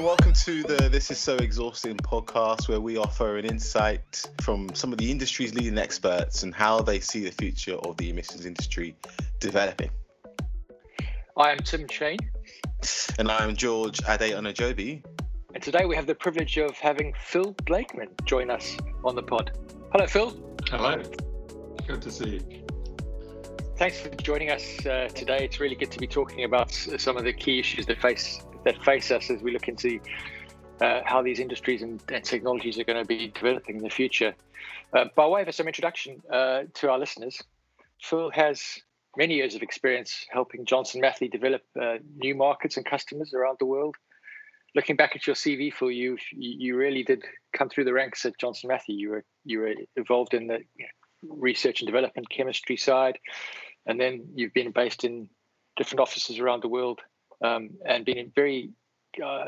and welcome to the This Is So Exhausting podcast, where we offer an insight from some of the industry's leading experts and how they see the future of the emissions industry developing. I am Tim Chain. And I'm George Ade Onajobi. And today we have the privilege of having Phil Blakeman join us on the pod. Hello, Phil. Hello. Good to see you. Thanks for joining us uh, today. It's really good to be talking about some of the key issues that face that face us as we look into uh, how these industries and, and, technologies are going to be developing in the future. Uh, by way of some introduction uh, to our listeners, Phil has many years of experience helping Johnson Matthey develop uh, new markets and customers around the world. Looking back at your CV, Phil, you you really did come through the ranks at Johnson Matthey. You were you were involved in the research and development chemistry side, and then you've been based in different offices around the world um, and been very uh,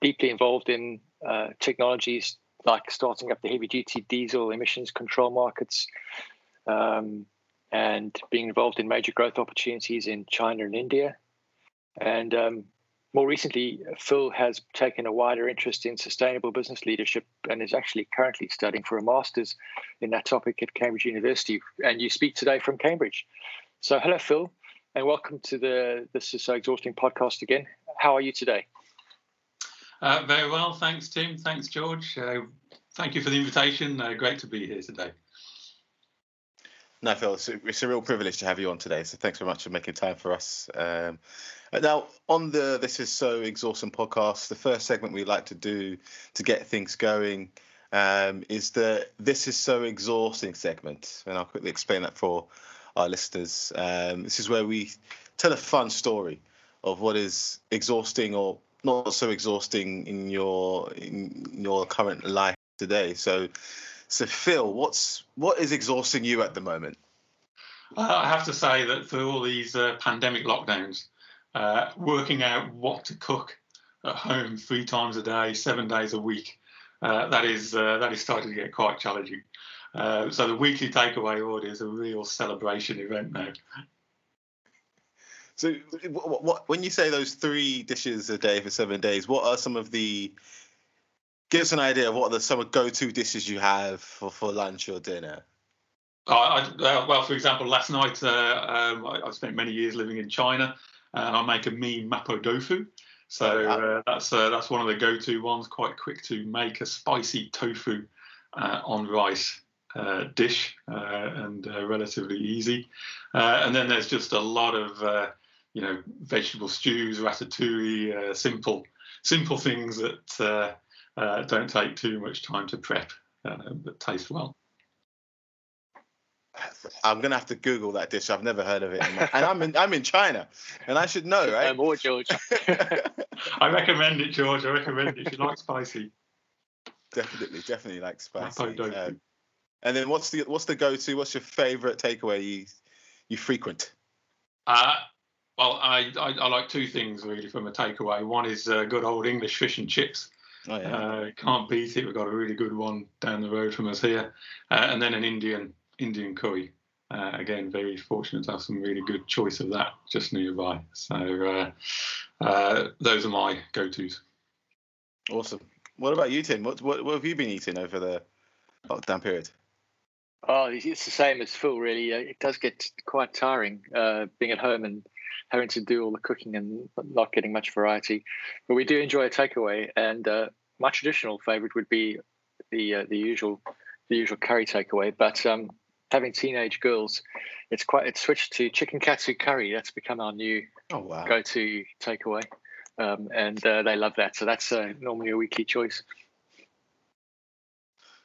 deeply involved in uh, technologies like starting up the heavy duty diesel emissions control markets um, and being involved in major growth opportunities in China and India. And um, more recently, Phil has taken a wider interest in sustainable business leadership and is actually currently studying for a master's in that topic at Cambridge University. And you speak today from Cambridge. So, hello, Phil and welcome to the This Is So Exhausting podcast again. How are you today? Uh, very well, thanks, Tim. Thanks, George. Uh, thank you for the invitation. Uh, great to be here today. No, Phil, it's a, it's a, real privilege to have you on today. So thanks very much for making time for us. Um, now, on the This Is So Exhausting podcast, the first segment we like to do to get things going um, is the This Is So Exhausting segment. And I'll quickly explain that for our listeners. Um, this is where we tell a fun story of what is exhausting or not so exhausting in your in your current life today. So, so Phil, what's what is exhausting you at the moment? I have to say that through all these uh, pandemic lockdowns, uh, working out what to cook at home three times a day, seven days a week, uh, that is uh, that is starting to get quite challenging. Uh, so the weekly takeaway order is a real celebration event now. So, what, what, when you say those three dishes a day for seven days, what are some of the? Give us an idea of what are the some of go-to dishes you have for, for lunch or dinner. Uh, I, uh, well, for example, last night uh, um, I, spent many years living in China, and I make a mean mapo tofu. So uh, that's uh, that's one of the go-to ones. Quite quick to make a spicy tofu on rice uh, dish uh, and uh, relatively easy. Uh, and then there's just a lot of uh, you know vegetable stews, ratatouille, simple simple things that don't take too much time to prep but taste well. I'm gonna have to Google that dish. I've never heard of it, and I'm in I'm in China, and I should know, right? more, George. I recommend it, George. I recommend it. If you like spicy. Definitely, definitely like spicy. And then what's the what's the go to? What's your favorite takeaway you you frequent? Uh, well, I, I, I like two things really from a takeaway. One is uh, good old English fish and chips. Oh, yeah. uh, can't beat it. We've got a really good one down the road from us here, uh, and then an Indian Indian curry. Uh, again, very fortunate to have some really good choice of that just nearby. So uh, uh, those are my go-tos. Awesome. What about you, Tim? What, what, what have you been eating over the lockdown period? Oh, it's the same as Phil. Really, uh, it does get quite tiring uh, being at home and having to do all the cooking and not getting much variety. But we do enjoy a takeaway, and uh, my traditional favorite would be the uh, the usual the usual curry takeaway. But um, having teenage girls, it's quite it's switched to chicken katsu curry. That's become our new oh, wow. go to takeaway, um, and uh, they love that. So that's uh, normally a weekly choice.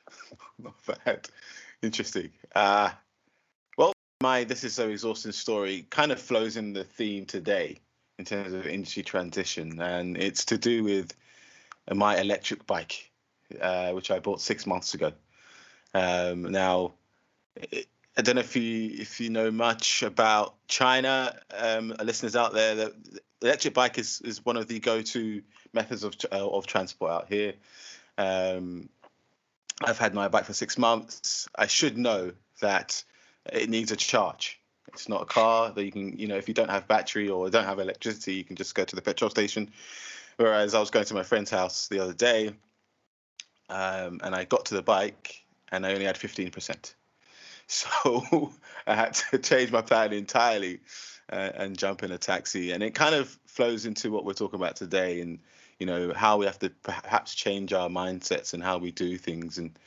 Not bad. Interesting. Uh, well, my This Is So Exhausting story kind of flows in the theme today in terms of industry transition, and it's to do with my electric bike, uh, which I bought six months ago. Um, now, I don't know if you if you know much about China, um, listeners out there. The, electric bike is, is one of the go-to methods of uh, of transport out here. Um, I've had my bike for six months. I should know that it needs a charge. It's not a car that you can, you know, if you don't have battery or don't have electricity, you can just go to the petrol station. Whereas I was going to my friend's house the other day, um, and I got to the bike and I only had 15%. So I had to change my plan entirely uh, and jump in a taxi. And it kind of flows into what we're talking about today and, you know, how we have to perhaps change our mindsets and how we do things. And,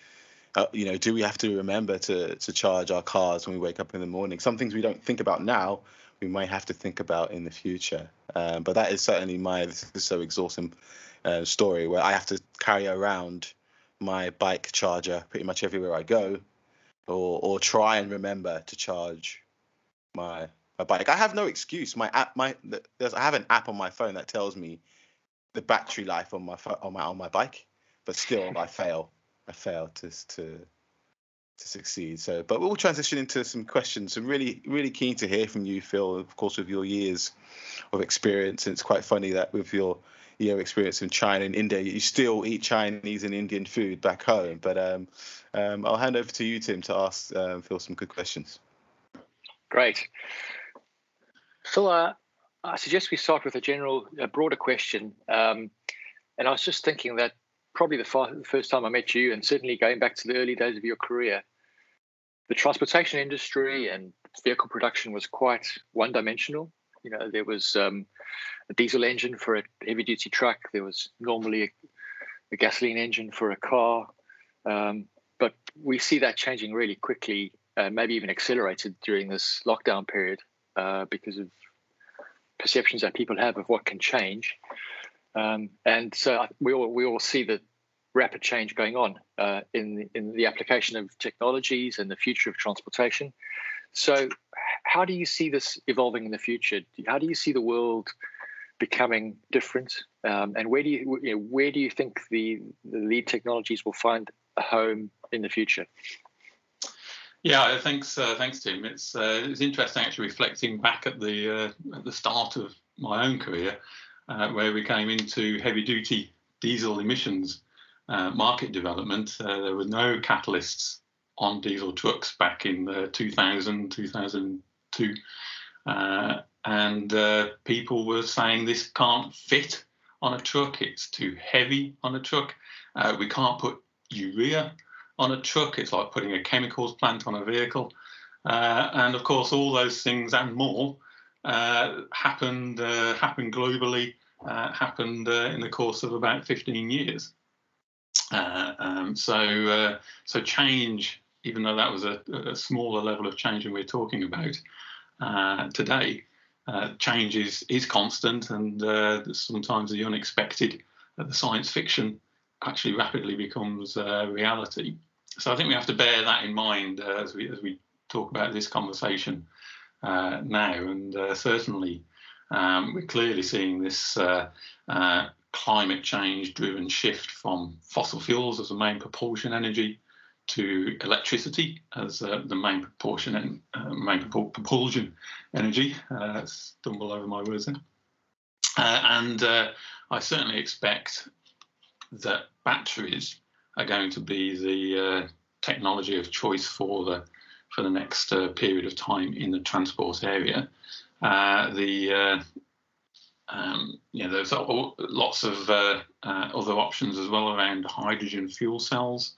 uh, you know, do we have to remember to, to charge our cars when we wake up in the morning? Some things we don't think about now, we might have to think about in the future. Um, but that is certainly my, this is so exhausting uh, story where I have to carry around my bike charger pretty much everywhere I go, or or try and remember to charge my my bike. I have no excuse. My app, my I have an app on my phone that tells me the battery life on my on my on my bike, but still I fail. I fail to to to succeed. So, but we'll transition into some questions. I'm really really keen to hear from you, Phil. Of course, with your years of experience, and it's quite funny that with your your experience in China and India, you still eat Chinese and Indian food back home. But um, um, I'll hand over to you, Tim, to ask um, Phil some good questions. Great. Phil, uh, I suggest we start with a general, a broader question. Um, and I was just thinking that probably the, far, the first time I met you, and certainly going back to the early days of your career, the transportation industry and vehicle production was quite one dimensional. You know, there was um, a diesel engine for a heavy duty truck. There was normally a, a gasoline engine for a car. Um, but we see that changing really quickly, uh, maybe even accelerated during this lockdown period uh, because of perceptions that people have of what can change. Um, and so we all, we all see the rapid change going on uh, in, in the application of technologies and the future of transportation. So, how do you see this evolving in the future? How do you see the world becoming different? Um, and where do you, you know, where do you think the, the lead technologies will find a home in the future? Yeah, thanks, uh, thanks, Tim. It's uh, it's interesting actually reflecting back at the uh, at the start of my own career, uh, where we came into heavy duty diesel emissions uh, market development. Uh, there were no catalysts on diesel trucks back in uh, 2000, 2002. Uh, and people were saying this can't fit on a truck, it's too heavy on a truck. We can't put urea on a truck, it's like putting a chemicals plant on a vehicle. Uh, and of course, all those things and more uh, happened happened globally, happened in the course of about 15 years. Uh, um, so, uh, so change even though that was a, a smaller level of change than we're talking about uh, today, uh, change is, is constant, and uh, sometimes the unexpected, uh, the science fiction, actually rapidly becomes uh, reality. So I think we have to bear that in mind uh, as we as we talk about this conversation now, and certainly um, we're clearly seeing this climate change driven shift from fossil fuels as the main propulsion energy to electricity as uh, the main proportion and uh, main propulsion energy. Uh, stumble over my words there. Uh, and uh, I certainly expect that batteries are going to be the uh, technology of choice for the for the next period of time in the transport area. the um, you know, there's lots of other options as well around hydrogen fuel cells.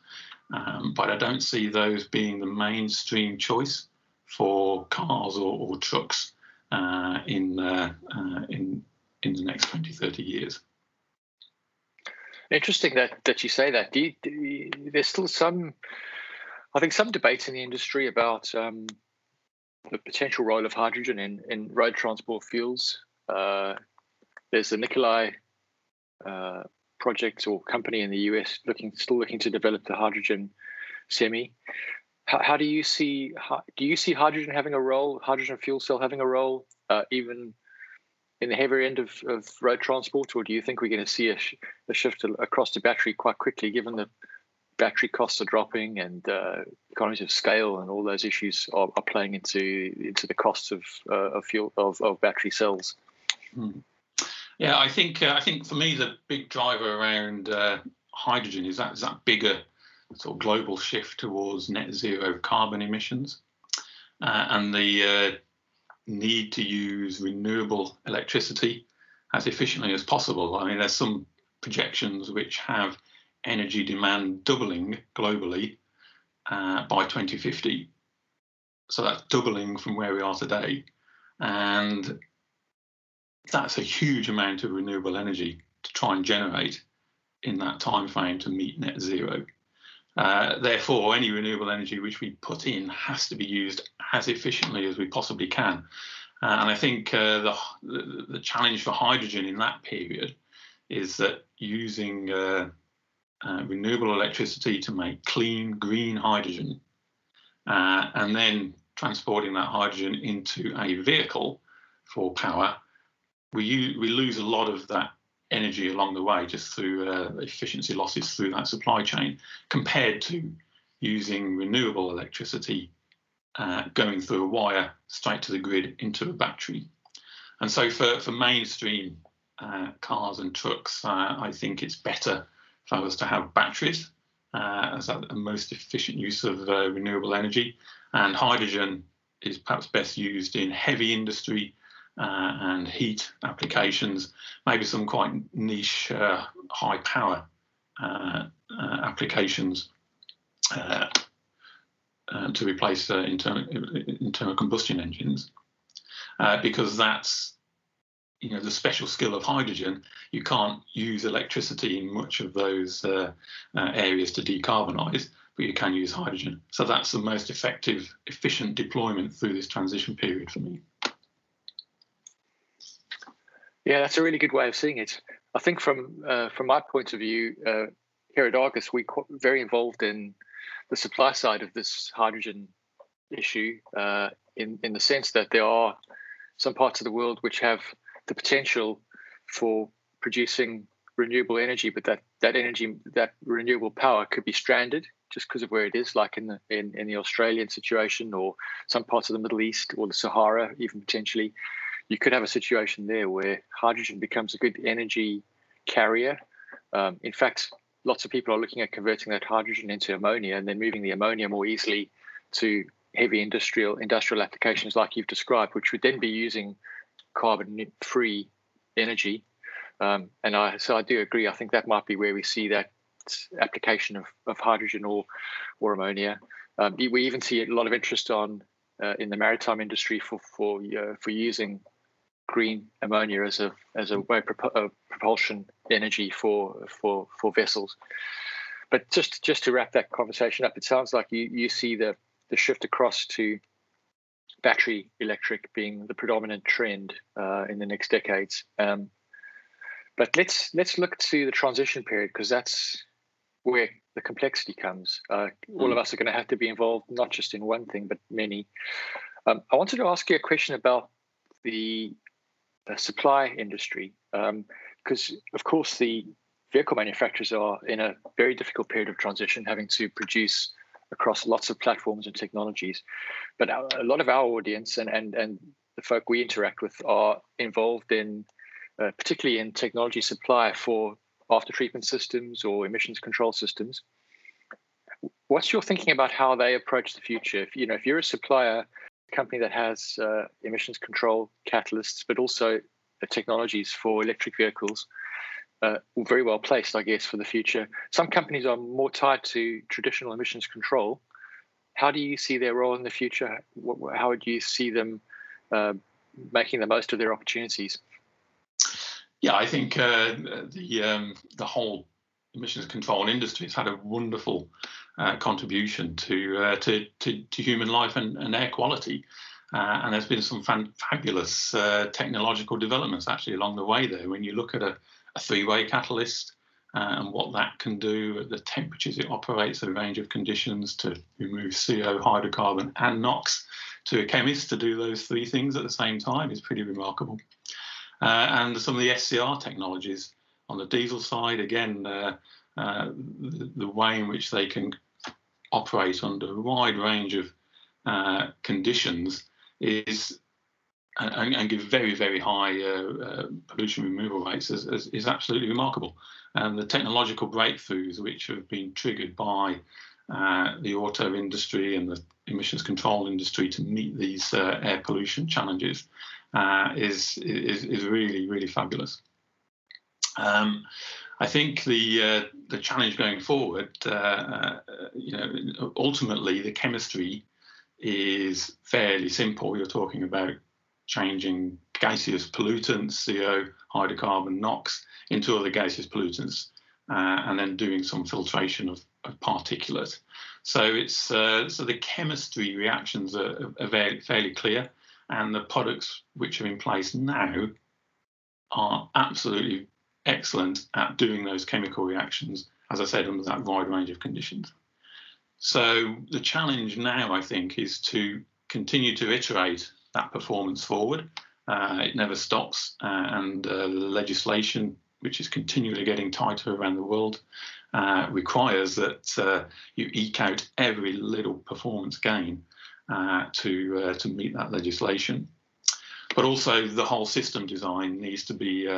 Um, but I don't see those being the mainstream choice for cars or, or trucks uh, in, uh, uh, in, in the next 20, 30 years. Interesting that, that you say that. Do you, do you, there's still some, I think, some debate in the industry about um, the potential role of hydrogen in, in road transport fuels. Uh, there's the Nikola uh, project or company in the US looking still looking to develop the hydrogen semi. How, how do you see do you see hydrogen having a role, hydrogen fuel cell having a role, uh, even in the heavier end of, of road transport, or do you think we're going to see a, sh- a shift across to battery quite quickly, given the battery costs are dropping and uh, economies of scale and all those issues are, are playing into into the costs of uh, of fuel of, of battery cells? Hmm. Yeah, I think uh, I think for me the big driver around uh, hydrogen is that is that bigger sort of global shift towards net zero carbon emissions, uh, and the uh, need to use renewable electricity as efficiently as possible. I mean, there's some projections which have energy demand doubling globally uh, by 2050. So that's doubling from where we are today. And that's a huge amount of renewable energy to try and generate in that time frame to meet net zero. Uh, therefore, any renewable energy which we put in has to be used as efficiently as we possibly can. Uh, and I think uh, the, the, challenge for hydrogen in that period is that using uh, uh, renewable electricity to make clean green hydrogen, and then transporting that hydrogen into a vehicle for power, we we lose a lot of that energy along the way just through uh, efficiency losses through that supply chain compared to using renewable electricity uh, going through a wire straight to the grid into a battery. And so for, for mainstream uh, cars and trucks, uh, I think it's better for us to have batteries uh, as a, most efficient use of uh, renewable energy. And hydrogen is perhaps best used in heavy industry uh, and heat applications, maybe some quite niche uh, high power uh, uh applications uh, uh, to replace internal, internal combustion engines, because that's you know the special skill of hydrogen. You can't use electricity in much of those areas to decarbonise but you can use hydrogen. So that's the most effective, efficient deployment through this transition period for me. Yeah, that's a really good way of seeing it. I think from uh, from my point of view, uh, here at Argus, we're very involved in the supply side of this hydrogen issue, uh, in in the sense that there are some parts of the world which have the potential for producing renewable energy, but that that energy, that renewable power, could be stranded just because of where it is, like in the in, in the Australian situation, or some parts of the Middle East, or the Sahara, even potentially you could have a situation there where hydrogen becomes a good energy carrier. Um, in fact, lots of people are looking at converting that hydrogen into ammonia and then moving the ammonia more easily to heavy industrial industrial applications like you've described, which would then be using carbon-free energy. Um, and I, so I do agree. I think that might be where we see that application of, of hydrogen or or ammonia. Um, we even see a lot of interest on uh, in the maritime industry for for uh, for using green ammonia as a as a way of propulsion energy for for for vessels. But just just to wrap that conversation up, it sounds like you you see the the shift across to battery electric being the predominant trend uh, in the next decades. Um, but let's let's look to the transition period because that's where the complexity comes. Uh, all of mm. us are going to have to be involved, not just in one thing, but many. Um, I wanted to ask you a question about the supply industry, because um, of course the vehicle manufacturers are in a very difficult period of transition, having to produce across lots of platforms and technologies. But a lot of our audience and and and the folk we interact with are involved in, uh, particularly in technology supply for after treatment systems or emissions control systems. What's your thinking about how they approach the future? If you know, if you're a supplier company that has uh, emissions control catalysts, but also technologies for electric vehicles. Uh, very well placed, I guess, for the future. Some companies are more tied to traditional emissions control. How do you see their role in the future? How would you see them uh, making the most of their opportunities? Yeah, I think uh, the um, the whole emissions control industry has had a wonderful uh, contribution to, uh, to, to, to human life and, and air quality. Uh, and there's been some fan- fabulous uh, technological developments actually along the way there. When you look at a, a three-way catalyst uh, and what that can do at the temperatures it operates, a range of conditions to remove CO, hydrocarbon, and NOx, to a chemist to do those three things at the same time is pretty remarkable. And some of the SCR technologies on the diesel side, again, uh, the, the, way in which they can operate under a wide range of uh, conditions is and, and, give very very high uh, uh, pollution removal rates is, is, is, absolutely remarkable. And the technological breakthroughs which have been triggered by uh, the auto industry and the emissions control industry to meet these air pollution challenges uh, is, is is really really fabulous. Um, I think the uh, the challenge going forward, uh, uh, you know, ultimately the chemistry is fairly simple. You're talking about changing gaseous pollutants, CO, hydrocarbon, NOx, into other gaseous pollutants, uh, and then doing some filtration of, of particulate. So it's uh, so the chemistry reactions are, are very, fairly clear, and the products which are in place now are absolutely excellent at doing those chemical reactions, as I said, under that wide range of conditions. So the challenge now, I think, is to continue to iterate that performance forward. Uh, it never stops, uh, and uh, legislation, which is continually getting tighter around the world, uh, requires that uh, you eke out every little performance gain uh, to to meet that legislation. But also, the whole system design needs to be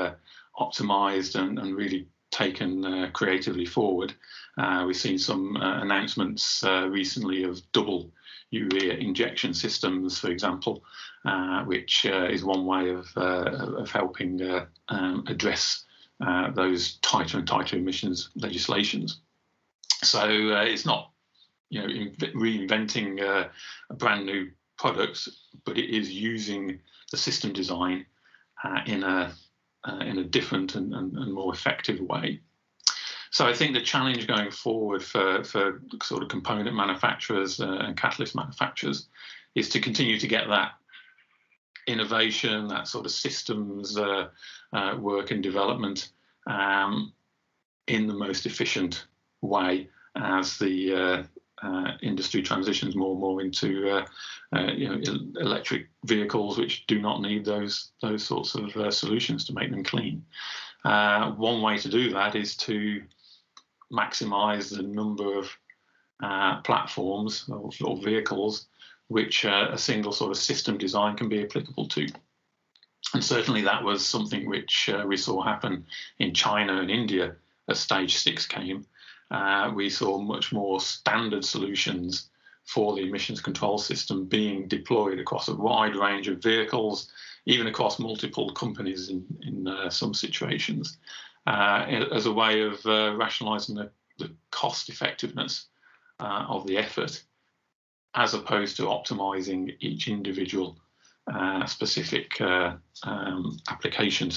optimized and, and really taken uh, creatively forward. Uh, we've seen some uh, announcements uh, recently of double urea injection systems, for example, uh, which uh, is one way of, of helping um, address those tighter and tighter emissions legislations. So it's not, you know, reinventing a brand new product, but it is using the system design in a uh, in a different and, and, and, more effective way. So I think the challenge going forward for, for sort of component manufacturers uh, and catalyst manufacturers is to continue to get that innovation, that sort of systems uh, uh work and development um, in the most efficient way as the uh, industry transitions more and more into uh, uh, you know electric vehicles, which do not need those those sorts of uh, solutions to make them clean. Uh, one way to do that is to maximise the number of uh, platforms or, or, vehicles which a single sort of system design can be applicable to. And certainly that was something which we saw happen in China and India as stage six came uh, we saw much more standard solutions for the emissions control system being deployed across a wide range of vehicles, even across multiple companies in, in uh, some situations, uh, as a way of uh, rationalizing the, the, cost effectiveness uh, of the effort, as opposed to optimizing each individual uh, specific um, application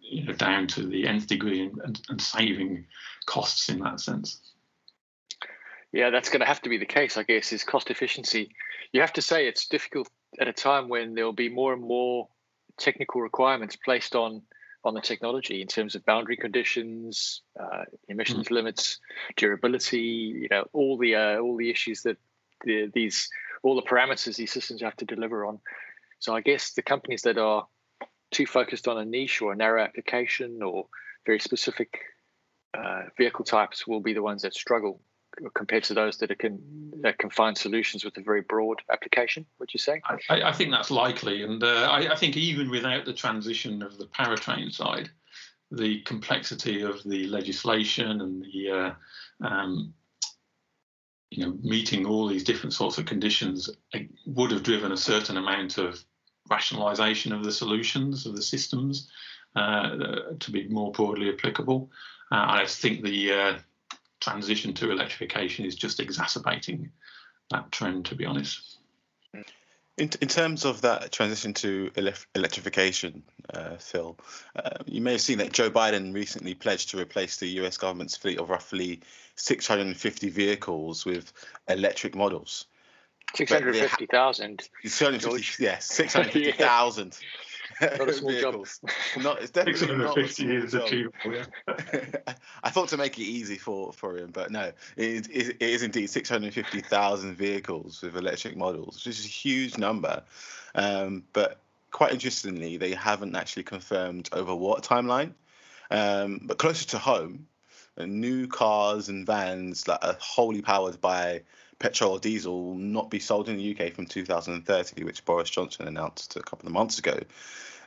you know, down to the nth degree and, and, and saving costs in that sense. Yeah, that's going to have to be the case, I guess, is cost efficiency. You have to say it's difficult at a time when there'll be more and more technical requirements placed on on the technology in terms of boundary conditions, uh, emissions mm. limits, durability. You know, all the uh, all the issues that the, these all the parameters these systems have to deliver on. So I guess the companies that are too focused on a niche or a narrow application or very specific uh, vehicle types will be the ones that struggle compared to those that can that can find solutions with a very broad application. Would you say? I, I think that's likely, and uh, I, I, think even without the transition of the powertrain side, the complexity of the legislation and the uh, um, you know meeting all these different sorts of conditions uh, would have driven a certain amount of rationalization of the solutions of the systems uh, to be more broadly applicable. Uh, I think the uh, transition to electrification is just exacerbating that trend, to be honest. In, in terms of that transition to electrification, uh, Phil, uh, you may have seen that Joe Biden recently pledged to replace the US government's fleet of roughly 650 vehicles with electric models. 650,000. 650, yes, 650,000. Not a small job. Not, it's definitely 650 not is achievable. Yeah. I thought to make it easy for, for him, but no, it, it, it is indeed 650,000 vehicles with electric models, which is a huge number. Um, but quite interestingly, they haven't actually confirmed over what timeline. Um, but closer to home, new cars and vans that are wholly powered by petrol or diesel will not be sold in the UK from 2030, which Boris Johnson announced a couple of months ago.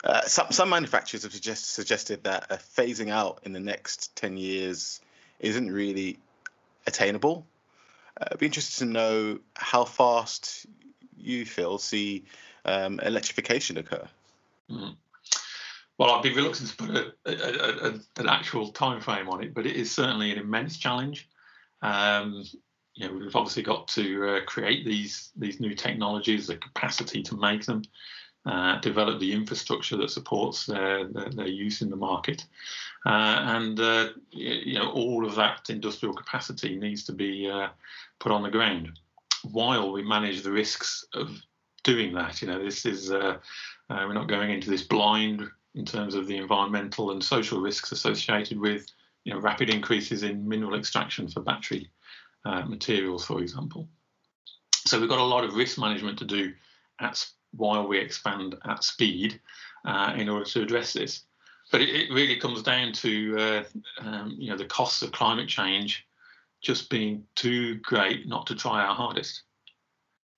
Uh, some, some manufacturers have suggest, suggested that a phasing out in the next 10 years isn't really attainable. Uh, I'd be interested to know how fast you, Phil, see um, electrification occur. Mm. Well, I'd be reluctant to put a, a, a, an actual time frame on it, but it is certainly an immense challenge. Um, you know, we've obviously got to uh, create these these new technologies, the capacity to make them, uh, develop the infrastructure that supports their, their, their use in the market, uh, and uh, you know all of that industrial capacity needs to be uh, put on the ground while we manage the risks of doing that. You know, this is uh, we're not going into this blind in terms of the environmental and social risks associated with you know, rapid increases in mineral extraction for battery uh, materials, for example. So we've got a lot of risk management to do at, while we expand at speed uh, in order to address this. But it, it really comes down to uh, um, you know the costs of climate change just being too great not to try our hardest.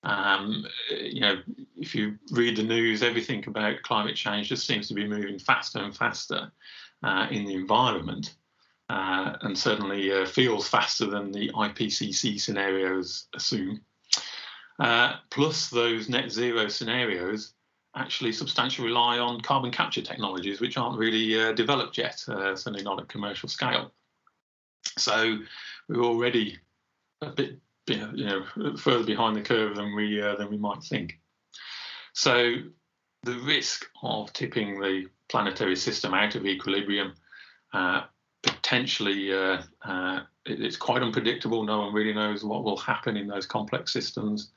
Um, you know, if you read the news, everything about climate change just seems to be moving faster and faster uh, in the environment, uh, and certainly uh, feels faster than the IPCC scenarios assume. Uh, plus, those net zero scenarios actually substantially rely on carbon capture technologies, which aren't really uh, developed yet, uh, certainly not at commercial scale. So we're already a bit you know further behind the curve than we uh, than we might think. So the risk of tipping the planetary system out of equilibrium uh, potentially uh, uh it's quite unpredictable. No one really knows what will happen in those complex systems.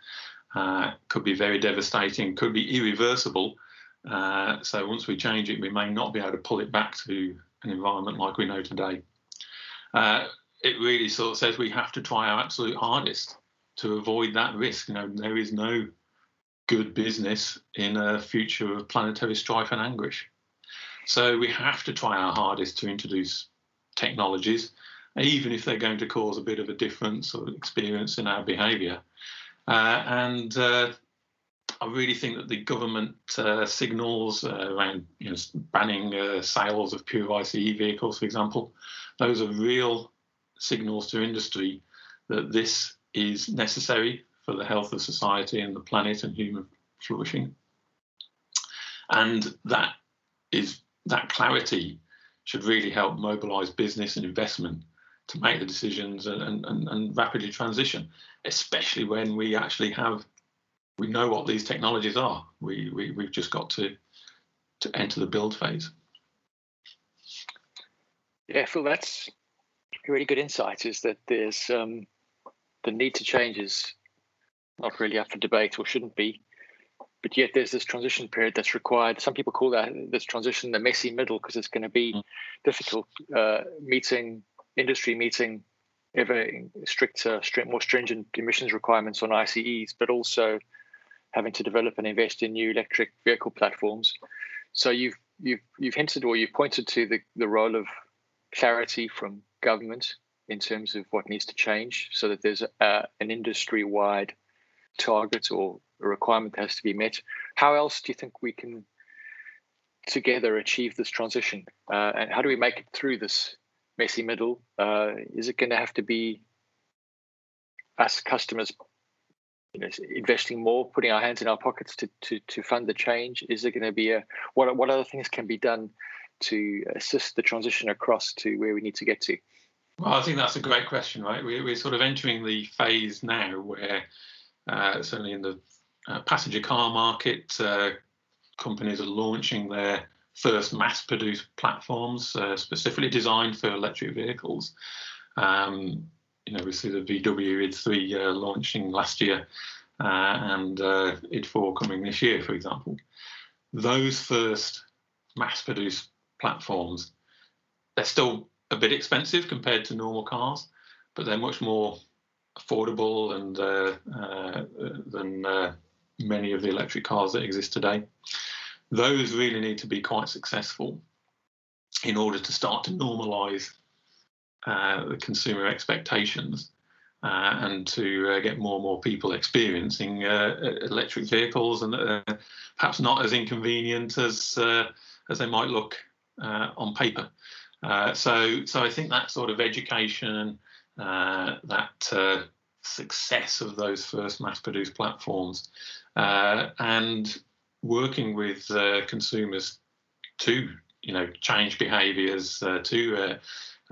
Uh, could be very devastating. Could be irreversible. Uh, so once we change it, we may not be able to pull it back to an environment like we know today it really sort of says we have to try our absolute hardest to avoid that risk. You know, there is no good business in a future of planetary strife and anguish. So we have to try our hardest to introduce technologies, even if they're going to cause a bit of a difference or experience in our behaviour. Uh, and uh, I really think that the government uh, signals uh, around you know, banning uh, sales of pure ICE vehicles, for example, those are real signals to industry that this is necessary for the health of society and the planet and human flourishing. And that is that clarity should really help mobilize business and investment to make the decisions and, and, and rapidly transition, especially when we actually have we know what these technologies are. We, we we've just got to to enter the build phase. Yeah, Phil, that's a really good insight is that there's um, the need to change is not really up for debate or shouldn't be, but yet there's this transition period that's required. Some people call that this transition the messy middle because it's going to be mm. difficult uh, meeting industry meeting ever stricter, more stringent emissions requirements on ICEs, but also having to develop and invest in new electric vehicle platforms. So you've you've you've hinted or you've pointed to the the role of clarity from government in terms of what needs to change so that there's a, an industry wide target or a requirement that has to be met. How else do you think we can together achieve this transition? Uh, and how do we make it through this messy middle? Uh, is it going to have to be us customers you know, investing more, putting our hands in our pockets to, to, to fund the change? Is it going to be a what what other things can be done to assist the transition across to where we need to get to? Well, I think that's a great question, right? We, are sort of entering the phase now where, certainly in the uh, passenger car market, uh, companies are launching their first mass-produced platforms uh, specifically designed for electric vehicles. Um, you know, we see the VW ID3 uh, launching last year uh, and ID4 coming this year, for example. Those first mass-produced platforms, they're still a bit expensive compared to normal cars, but they're much more affordable and uh, uh, than uh, many of the electric cars that exist today. Those really need to be quite successful in order to start to normalise uh, the consumer expectations uh, and to get more and more people experiencing electric vehicles and perhaps not as inconvenient as as they might look on paper. Uh, so, so I think that sort of education, uh, that uh, success of those first mass-produced platforms, uh, and working with uh, consumers to you know change behaviours uh, to uh,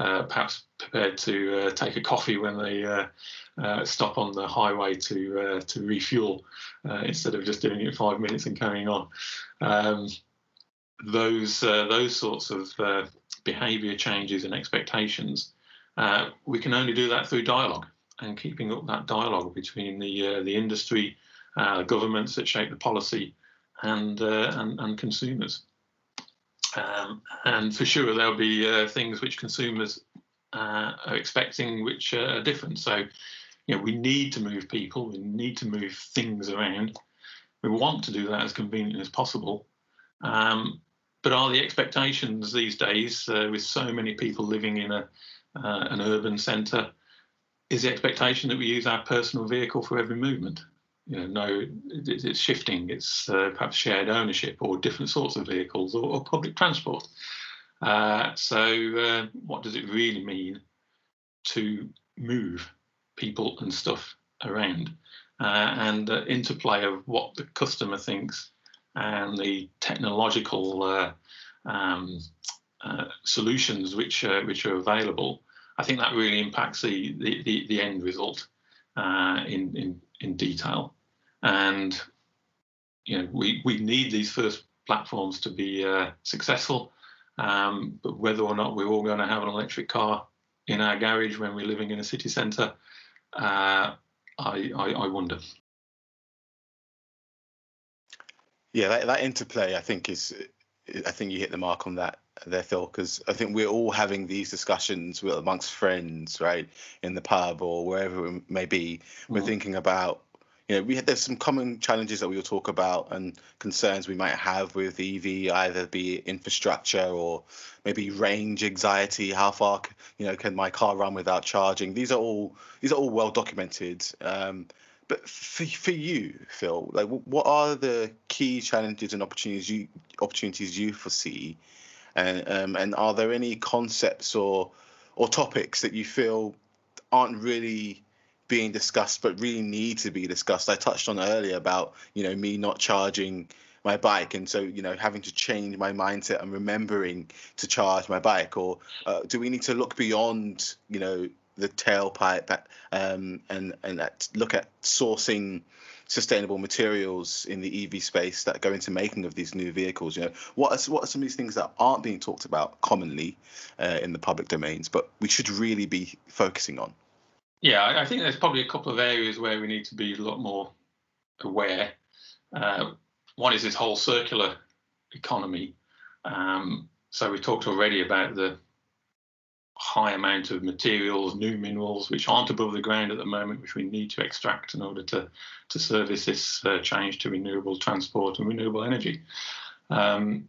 uh, perhaps prepared to uh, take a coffee when they stop on the highway to to refuel instead of just doing it five minutes and carrying on. Um, those those sorts of behaviour changes and expectations, we can only do that through dialogue and keeping up that dialogue between the the industry, governments that shape the policy, and and, and consumers. Um, and for sure, there'll be uh, things which consumers uh, are expecting which are different. So, you know, we need to move people, we need to move things around. We want to do that as convenient as possible. Um, but are the expectations these days, uh, with so many people living in a uh, an urban centre, is the expectation that we use our personal vehicle for every movement? you know, no, it's shifting. It's uh, perhaps shared ownership or different sorts of vehicles or, or public transport. Uh, so, uh, what does it really mean to move people and stuff around? Uh, and the interplay of what the customer thinks and the technological uh, um, uh, solutions which which are available. I think that really impacts the the, the, the end result in in in detail and you know we we need these first platforms to be uh, successful. Um, but whether or not we're all going to have an electric car in our garage when we're living in a city centre, uh, I, I, I wonder. Yeah, that, that interplay, I think, is I think you hit the mark on that there, Phil, because I think we're all having these discussions amongst friends, right, in the pub or wherever it may be. We're mm-hmm. thinking about you know, we had there's some common challenges that we will talk about and concerns we might have with EV, either be infrastructure or maybe range anxiety. How far, you know, can my car run without charging? These are all these are all well documented. Um, but for for you, Phil, like what are the key challenges and opportunities you opportunities you foresee, and um, and are there any concepts or or topics that you feel aren't really being discussed but really need to be discussed. I touched on earlier about you know me not charging my bike and so you know having to change my mindset and remembering to charge my bike or uh, do we need to look beyond you know the tailpipe um, and and at, look at sourcing sustainable materials in the EV space that go into making of these new vehicles. You know, what are what are some of these things that aren't being talked about commonly uh, in the public domains, but we should really be focusing on? Yeah, I think there's probably a couple of areas where we need to be a lot more aware. Uh, one is this whole circular economy. Um, so we talked already about the high amount of materials, new minerals, which aren't above the ground at the moment, which we need to extract in order to, to service this uh, change to renewable transport and renewable energy. Um,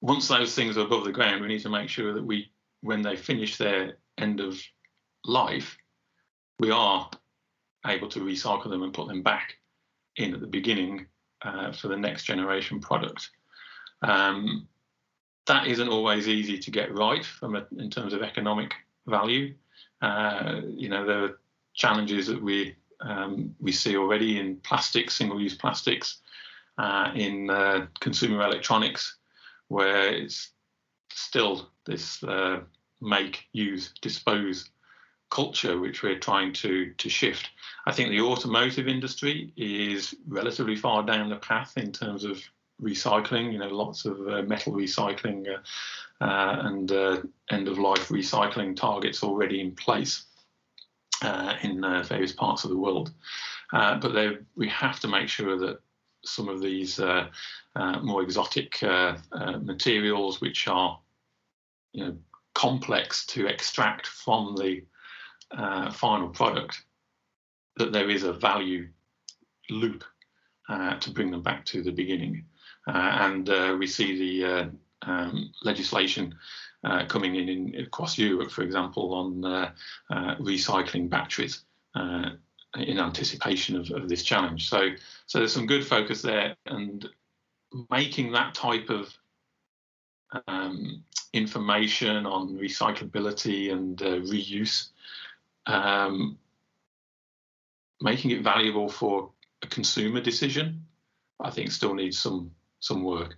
once those things are above the ground, we need to make sure that we, when they finish their end of life, we are able to recycle them and put them back in at the beginning uh, for the next generation product. Um, that isn't always easy to get right from a, in terms of economic value. Uh, you know, there are challenges that we um, we see already in plastics, single-use plastics, uh, in uh, consumer electronics, where it's still this uh, make, use, dispose culture which we're trying to to shift. I think the automotive industry is relatively far down the path in terms of recycling. You know, lots of uh, metal recycling uh, uh, and uh, end of life recycling targets already in place in various parts of the world. but we have to make sure that some of these more exotic materials, which are you know complex to extract from the uh, final product, that there is a value loop uh, to bring them back to the beginning. Uh, and uh, we see the uh, um, legislation uh, coming in, in, across Europe, for example, on recycling batteries in anticipation of, of, this challenge. So, so there's some good focus there, and making that type of um, information on recyclability and reuse um, making it valuable for a consumer decision I think still needs some some work.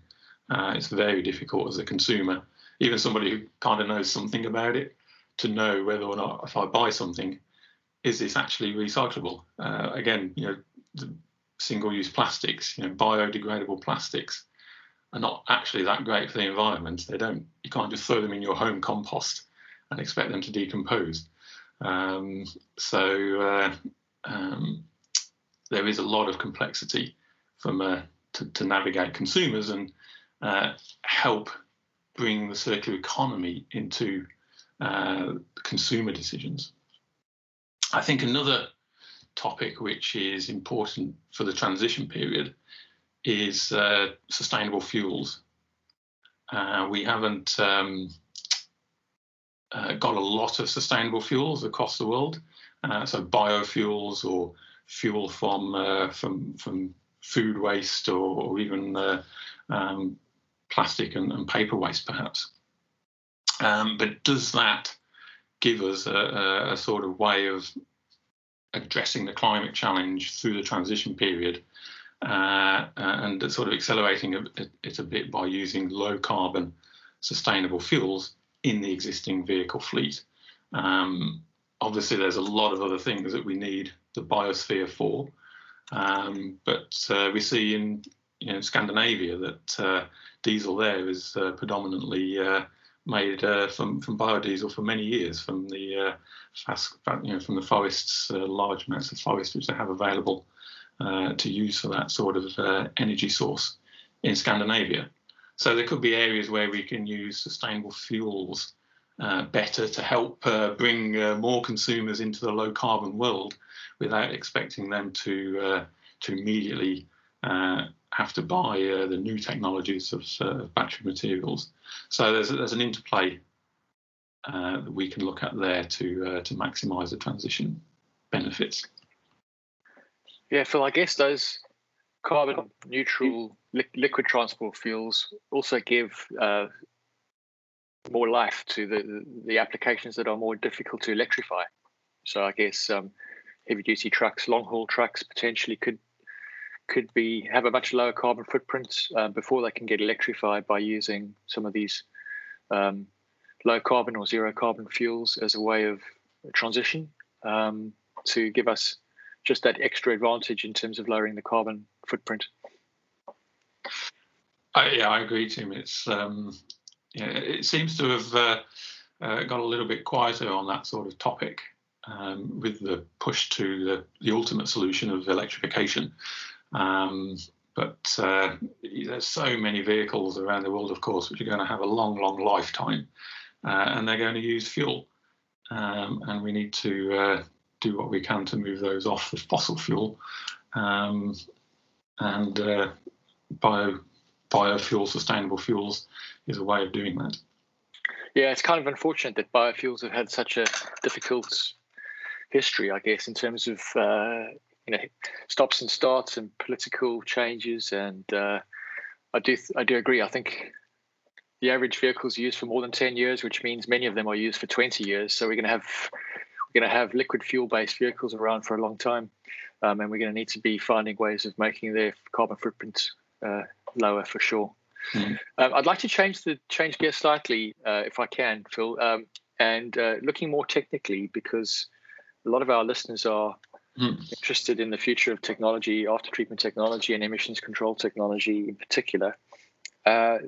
Uh, it's very difficult as a consumer, even somebody who kind of knows something about it, to know whether or not if I buy something, is this actually recyclable? Uh, again, you know, single-use plastics, you know, biodegradable plastics are not actually that great for the environment. They don't. You can't just throw them in your home compost and expect them to decompose. Um, so uh, um, there is a lot of complexity from uh, to, to, navigate consumers and uh, help bring the circular economy into uh, consumer decisions. I think another topic which is important for the transition period is uh, sustainable fuels. Uh, we haven't um, uh, got a lot of sustainable fuels across the world, uh, so biofuels or fuel from uh, from from food waste or, or even uh, um, plastic and, and, paper waste, perhaps. Um, but does that give us a, a, a, sort of way of addressing the climate challenge through the transition period uh, and sort of accelerating it, it a bit by using low carbon sustainable fuels in the existing vehicle fleet. Um, obviously, there's a lot of other things that we need the biosphere for, um, but uh, we see in you know, Scandinavia that uh, diesel there is uh, predominantly uh, made uh, from from biodiesel for many years from the uh, fast, you know from the forests, large amounts of forest which they have available to use for that sort of energy source in Scandinavia. So there could be areas where we can use sustainable fuels uh, better to help uh, bring uh, more consumers into the low carbon world without expecting them to uh, to immediately uh, have to buy uh, the new technologies of battery materials. So there's there's an interplay that we can look at there to to maximise the transition benefits. Yeah, Phil. I guess those carbon neutral li- liquid transport fuels also give uh, more life to the the applications that are more difficult to electrify. So I guess um, heavy duty trucks, long haul trucks potentially could could be have a much lower carbon footprint uh, before they can get electrified by using some of these um, low carbon or zero carbon fuels as a way of transition um, to give us just that extra advantage in terms of lowering the carbon footprint. I, yeah, I agree, Tim. It's um, yeah, it seems to have uh, uh, got a little bit quieter on that sort of topic um, with the push to the, the ultimate solution of electrification. Um, but uh, there's so many vehicles around the world, of course, which are going to have a long, long lifetime, uh, and they're going to use fuel. Um, and we need to uh, do what we can to move those off of fossil fuel um, and uh, bio biofuel, sustainable fuels is a way of doing that. Yeah, it's kind of unfortunate that biofuels have had such a difficult history, I guess, in terms of uh, you know stops and starts and political changes. And uh, I do I do agree. I think the average vehicle is used for more than ten years, which means many of them are used for twenty years. So we're going to have we're going to have liquid fuel based vehicles around for a long time, um, and we're going to need to be finding ways of making their carbon footprint uh, lower for sure. Mm. Um, I'd like to change the change gear slightly, uh, if I can, Phil, um, and uh, looking more technically because a lot of our listeners are mm. interested in the future of technology, after treatment technology, and emissions control technology in particular. Uh,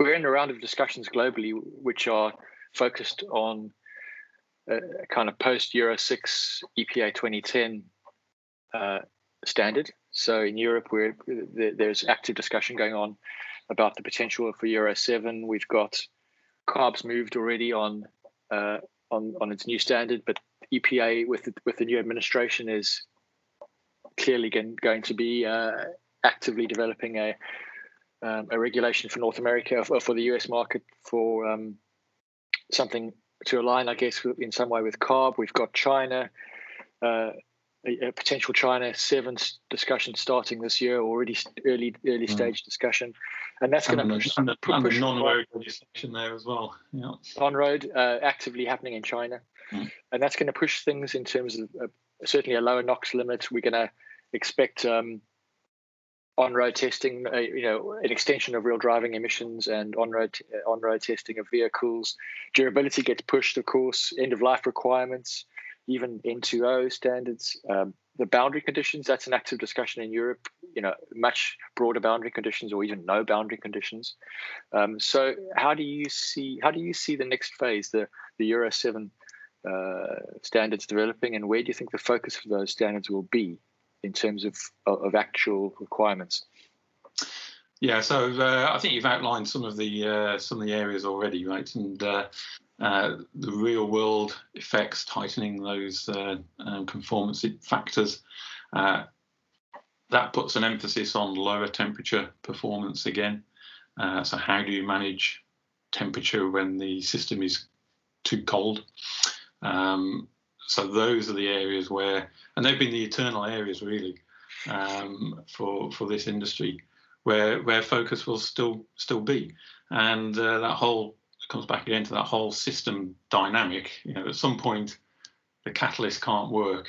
we're in a round of discussions globally which are focused on a kind of post Euro 6 EPA 2010 uh, standard. So in Europe, where there's active discussion going on about the potential for Euro 7. We've got CARB's moved already on uh, on on its new standard, but EPA with the, with the new administration is clearly going going to be uh, actively developing a um, a regulation for North America for, for the US market for um, something to align, I guess, in some way with CARB. We've got China, uh, a, a, potential China seven discussion starting this year, already early early mm. stage discussion, and that's going to push, and the, and the non-road legislation there as well. Yeah, on-road uh, actively happening in China, mm. and that's going to push things in terms of uh, certainly a lower NOx limit. We're going to expect um, on-road testing, uh, you know, an extension of real driving emissions and on-road uh, on-road testing of vehicles. Durability gets pushed, of course. End-of-life requirements, even N2O standards. Um, the boundary conditions that's an active discussion in Europe. You know, much broader boundary conditions or even no boundary conditions. Um, so, how do you see how do you see the next phase, the the Euro seven standards developing, and where do you think the focus of those standards will be? in terms of of actual requirements? Yeah, so uh, I think you've outlined some of the uh, some of the areas already, right? And uh, uh the real world effects, tightening those uh, um, conformance factors, uh, that puts an emphasis on lower temperature performance again. so how do you manage temperature when the system is too cold? Um, so those are the areas where, and they've been the eternal areas really um, for for this industry, where where focus will still still be, and uh, that whole comes back again to that whole system dynamic. You know, at some point, the catalyst can't work.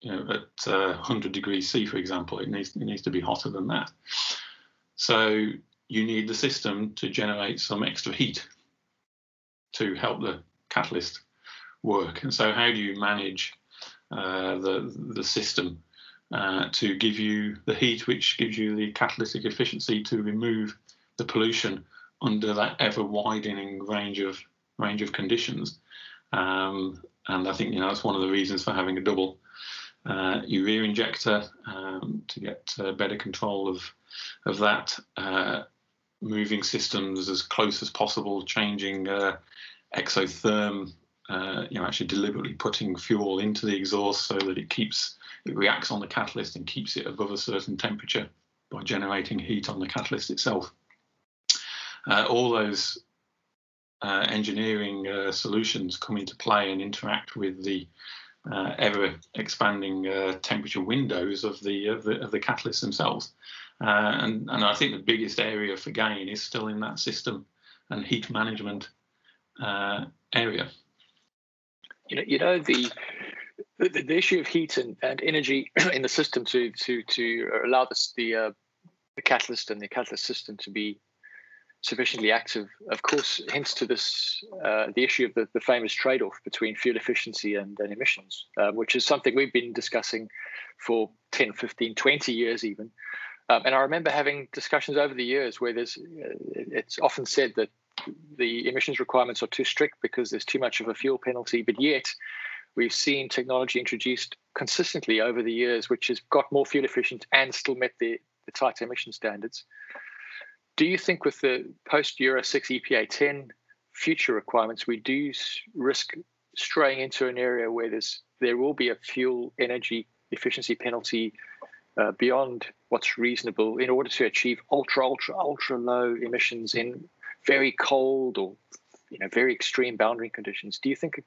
You know, at uh, 100 degrees C, for example, it needs it needs to be hotter than that. So you need the system to generate some extra heat to help the catalyst work. And so, how do you manage uh, the the system uh, to give you the heat, which gives you the catalytic efficiency to remove the pollution under that ever widening range of range of conditions? Um, and I think you know that's one of the reasons for having a double uh, urea injector um, to get uh, better control of of that. Uh, moving systems as close as possible, changing uh, exotherm uh, you know, actually deliberately putting fuel into the exhaust so that it keeps it reacts on the catalyst and keeps it above a certain temperature by generating heat on the catalyst itself. Uh, all those uh, engineering uh, solutions come into play and interact with the uh, ever expanding uh, temperature windows of the, of the of the catalysts themselves. and and I think the biggest area for gain is still in that system and heat management area you know, you know the the, the issue of heat and, and energy in the system to to to allow this, the uh, the catalyst and the catalyst system to be sufficiently active, of course, hints to this uh, the issue of the, the famous trade-off between fuel efficiency and, and emissions, uh, which is something we've been discussing for 10, 15, 20 years even. Um, and I remember having discussions over the years where there's uh, it's often said that the emissions requirements are too strict because there's too much of a fuel penalty. But yet, we've seen technology introduced consistently over the years, which has got more fuel efficient and still met the, the tight emission standards. Do you think with the post Euro 6 EPA 10 future requirements, we do risk straying into an area where there's there will be a fuel energy efficiency penalty uh, beyond what's reasonable in order to achieve ultra ultra ultra low emissions in very cold or you know very extreme boundary conditions, do you think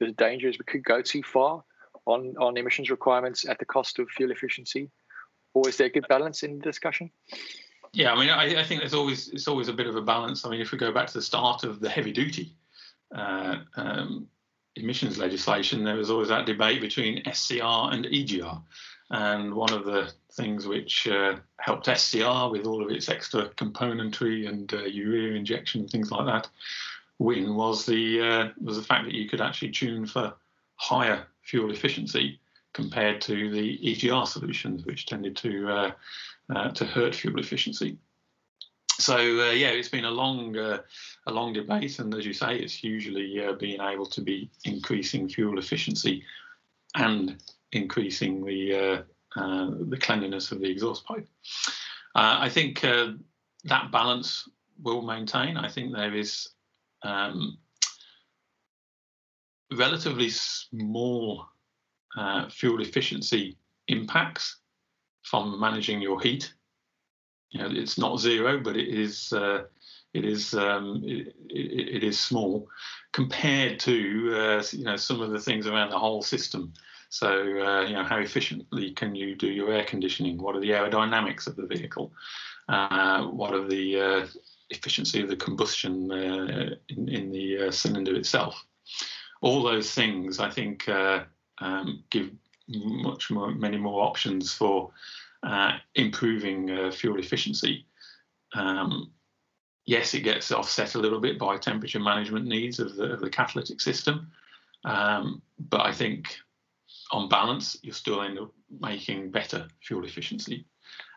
the danger is we could go too far on on emissions requirements at the cost of fuel efficiency, or is there a good balance in the discussion? Yeah, I mean, I, I think there's always it's always a bit of a balance. I mean, if we go back to the start of the heavy duty uh, um, emissions legislation, there was always that debate between SCR and EGR. And one of the things which uh, helped SCR with all of its extra componentry and uh, urea injection and things like that win was the uh, was the fact that you could actually tune for higher fuel efficiency compared to the EGR solutions, which tended to uh, uh, to hurt fuel efficiency. So uh, yeah, it's been a long a long debate, and as you say, it's usually being able to be increasing fuel efficiency and increasing the uh, uh, the cleanliness of the exhaust pipe. Uh, I think that balance will maintain. I think there is um, relatively small uh, fuel efficiency impacts from managing your heat. You know, it's not zero, but it is uh, it is um, it, it, it is small compared to uh, you know some of the things around the whole system. So, uh, you know, how efficiently can you do your air conditioning? What are the aerodynamics of the vehicle? Uh, what are the uh, efficiency of the combustion uh, in, in, the uh, cylinder itself? All those things, I think, uh, um, give much more, many more options for improving fuel efficiency. Um, yes, it gets offset a little bit by temperature management needs of the, of the catalytic system, um, but I think on balance, you'll still end up making better fuel efficiency.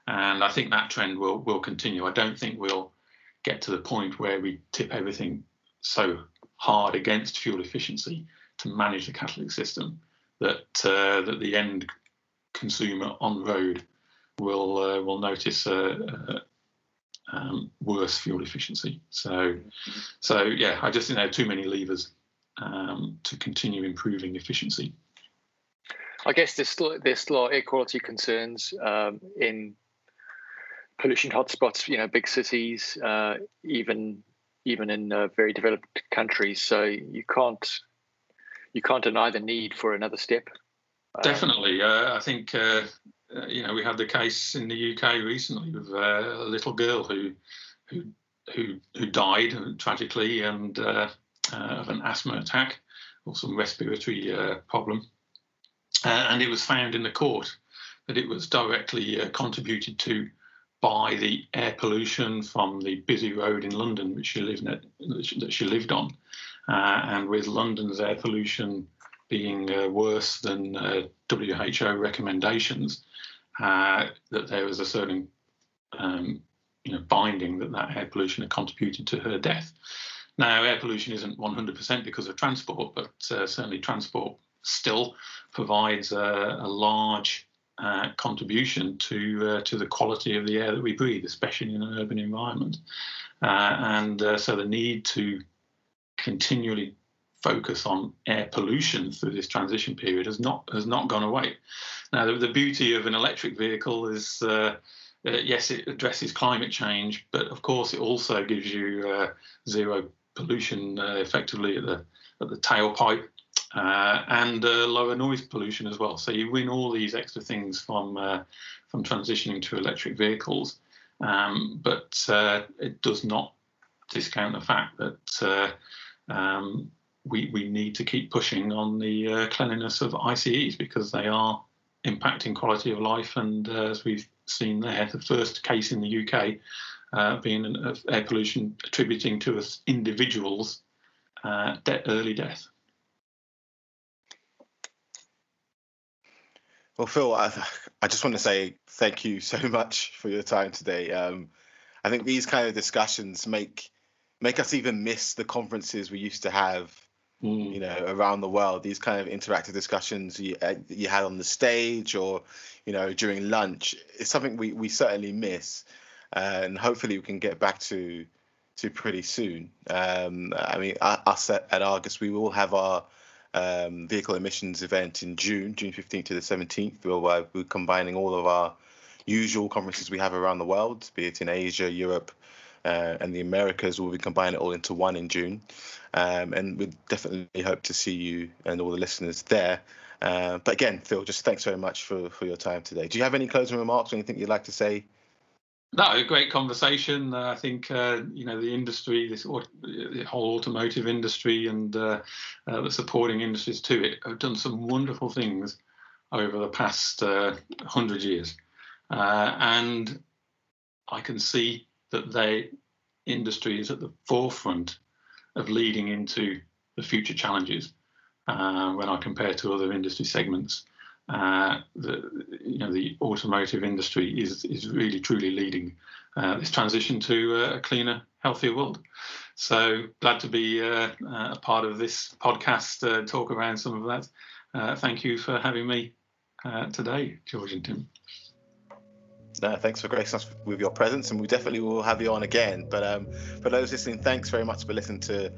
And I think that trend will, will continue. I don't think we'll get to the point where we tip everything so hard against fuel efficiency to manage the catalytic system that uh, that the end consumer on road will uh, will notice uh, uh, um, worse fuel efficiency. So so yeah, I just there are too many levers um, to continue improving efficiency. I guess there's still there's still air quality concerns um, in pollution hotspots. You know, big cities, uh, even even in uh, very developed countries. So you can't you can't deny the need for another step. Um, Definitely, uh, I think uh, uh, you know we had the case in the UK recently with uh, a little girl who who who who died tragically and of an asthma attack or some respiratory problem, and it was found in the court that it was directly contributed to by the air pollution from the busy road in London, which she lived at, that she lived on, uh, and with London's air pollution being uh, worse than uh, WHO recommendations, uh, that there was a certain um, you know binding that that air pollution had contributed to her death. Now, air pollution isn't 100% because of transport, but uh, certainly transport still provides a, a large uh, contribution to uh, to the quality of the air that we breathe, especially in an urban environment. Uh, and uh, so the need to continually focus on air pollution through this transition period has not has not gone away. Now, the, the beauty of an electric vehicle is. Uh, yes, it addresses climate change, but of course, it also gives you zero pollution effectively at the at the tailpipe uh, and uh, lower noise pollution as well. So you win all these extra things from uh, from transitioning to electric vehicles, um, but uh, it does not discount the fact that uh, um, we we need to keep pushing on the uh, cleanliness of ICEs because they are impacting quality of life. And as we've seen there, the first case in the UK being an air pollution attributing to us individuals de- early death. Well, Phil, I, I just want to say thank you so much for your time today. Um, I think these kind of discussions make make us even miss the conferences we used to have, mm. you know, around the world. These kind of interactive discussions you, uh, you had on the stage or, you know, during lunch. It's something we, we certainly miss, uh, and hopefully we can get back to to pretty soon. Um, I mean, us at, at Argus, we will have our um, vehicle emissions event in June, June 15th to the 17th, where we're combining all of our usual conferences we have around the world, be it in Asia, Europe, uh, and the Americas. We'll be combining it all into one in June. Um, and we definitely hope to see you and all the listeners there. Uh, but again, Phil, just thanks very much for, for your time today. Do you have any closing remarks or anything you'd like to say no, a great conversation. Uh, I think uh, you know the industry, this the whole automotive industry, and uh, uh, the supporting industries to it have done some wonderful things over the past uh, hundred years, uh, and I can see that they industry is at the forefront of leading into the future challenges when I compare to other industry segments uh, the you know the automotive industry is is really truly leading uh, this transition to a cleaner, healthier world. So glad to be uh, a part of this podcast, uh, talk around some of that. Uh, thank you for having me uh, today, George and Tim. No, thanks for gracing us with your presence, and we definitely will have you on again. But um, for those listening, thanks very much for listening to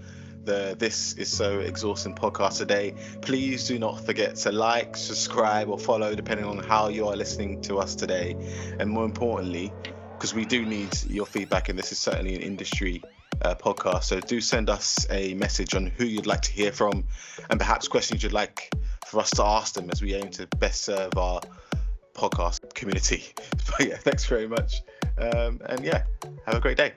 the This Is So Exhausting podcast today. Please do not forget to like, subscribe, or follow, depending on how you are listening to us today. And more importantly, because we do need your feedback, and this is certainly an industry uh, podcast. So do send us a message on who you'd like to hear from, and perhaps questions you'd like for us to ask them as we aim to best serve our podcast community. But yeah, thanks very much. Um, and yeah, have a great day.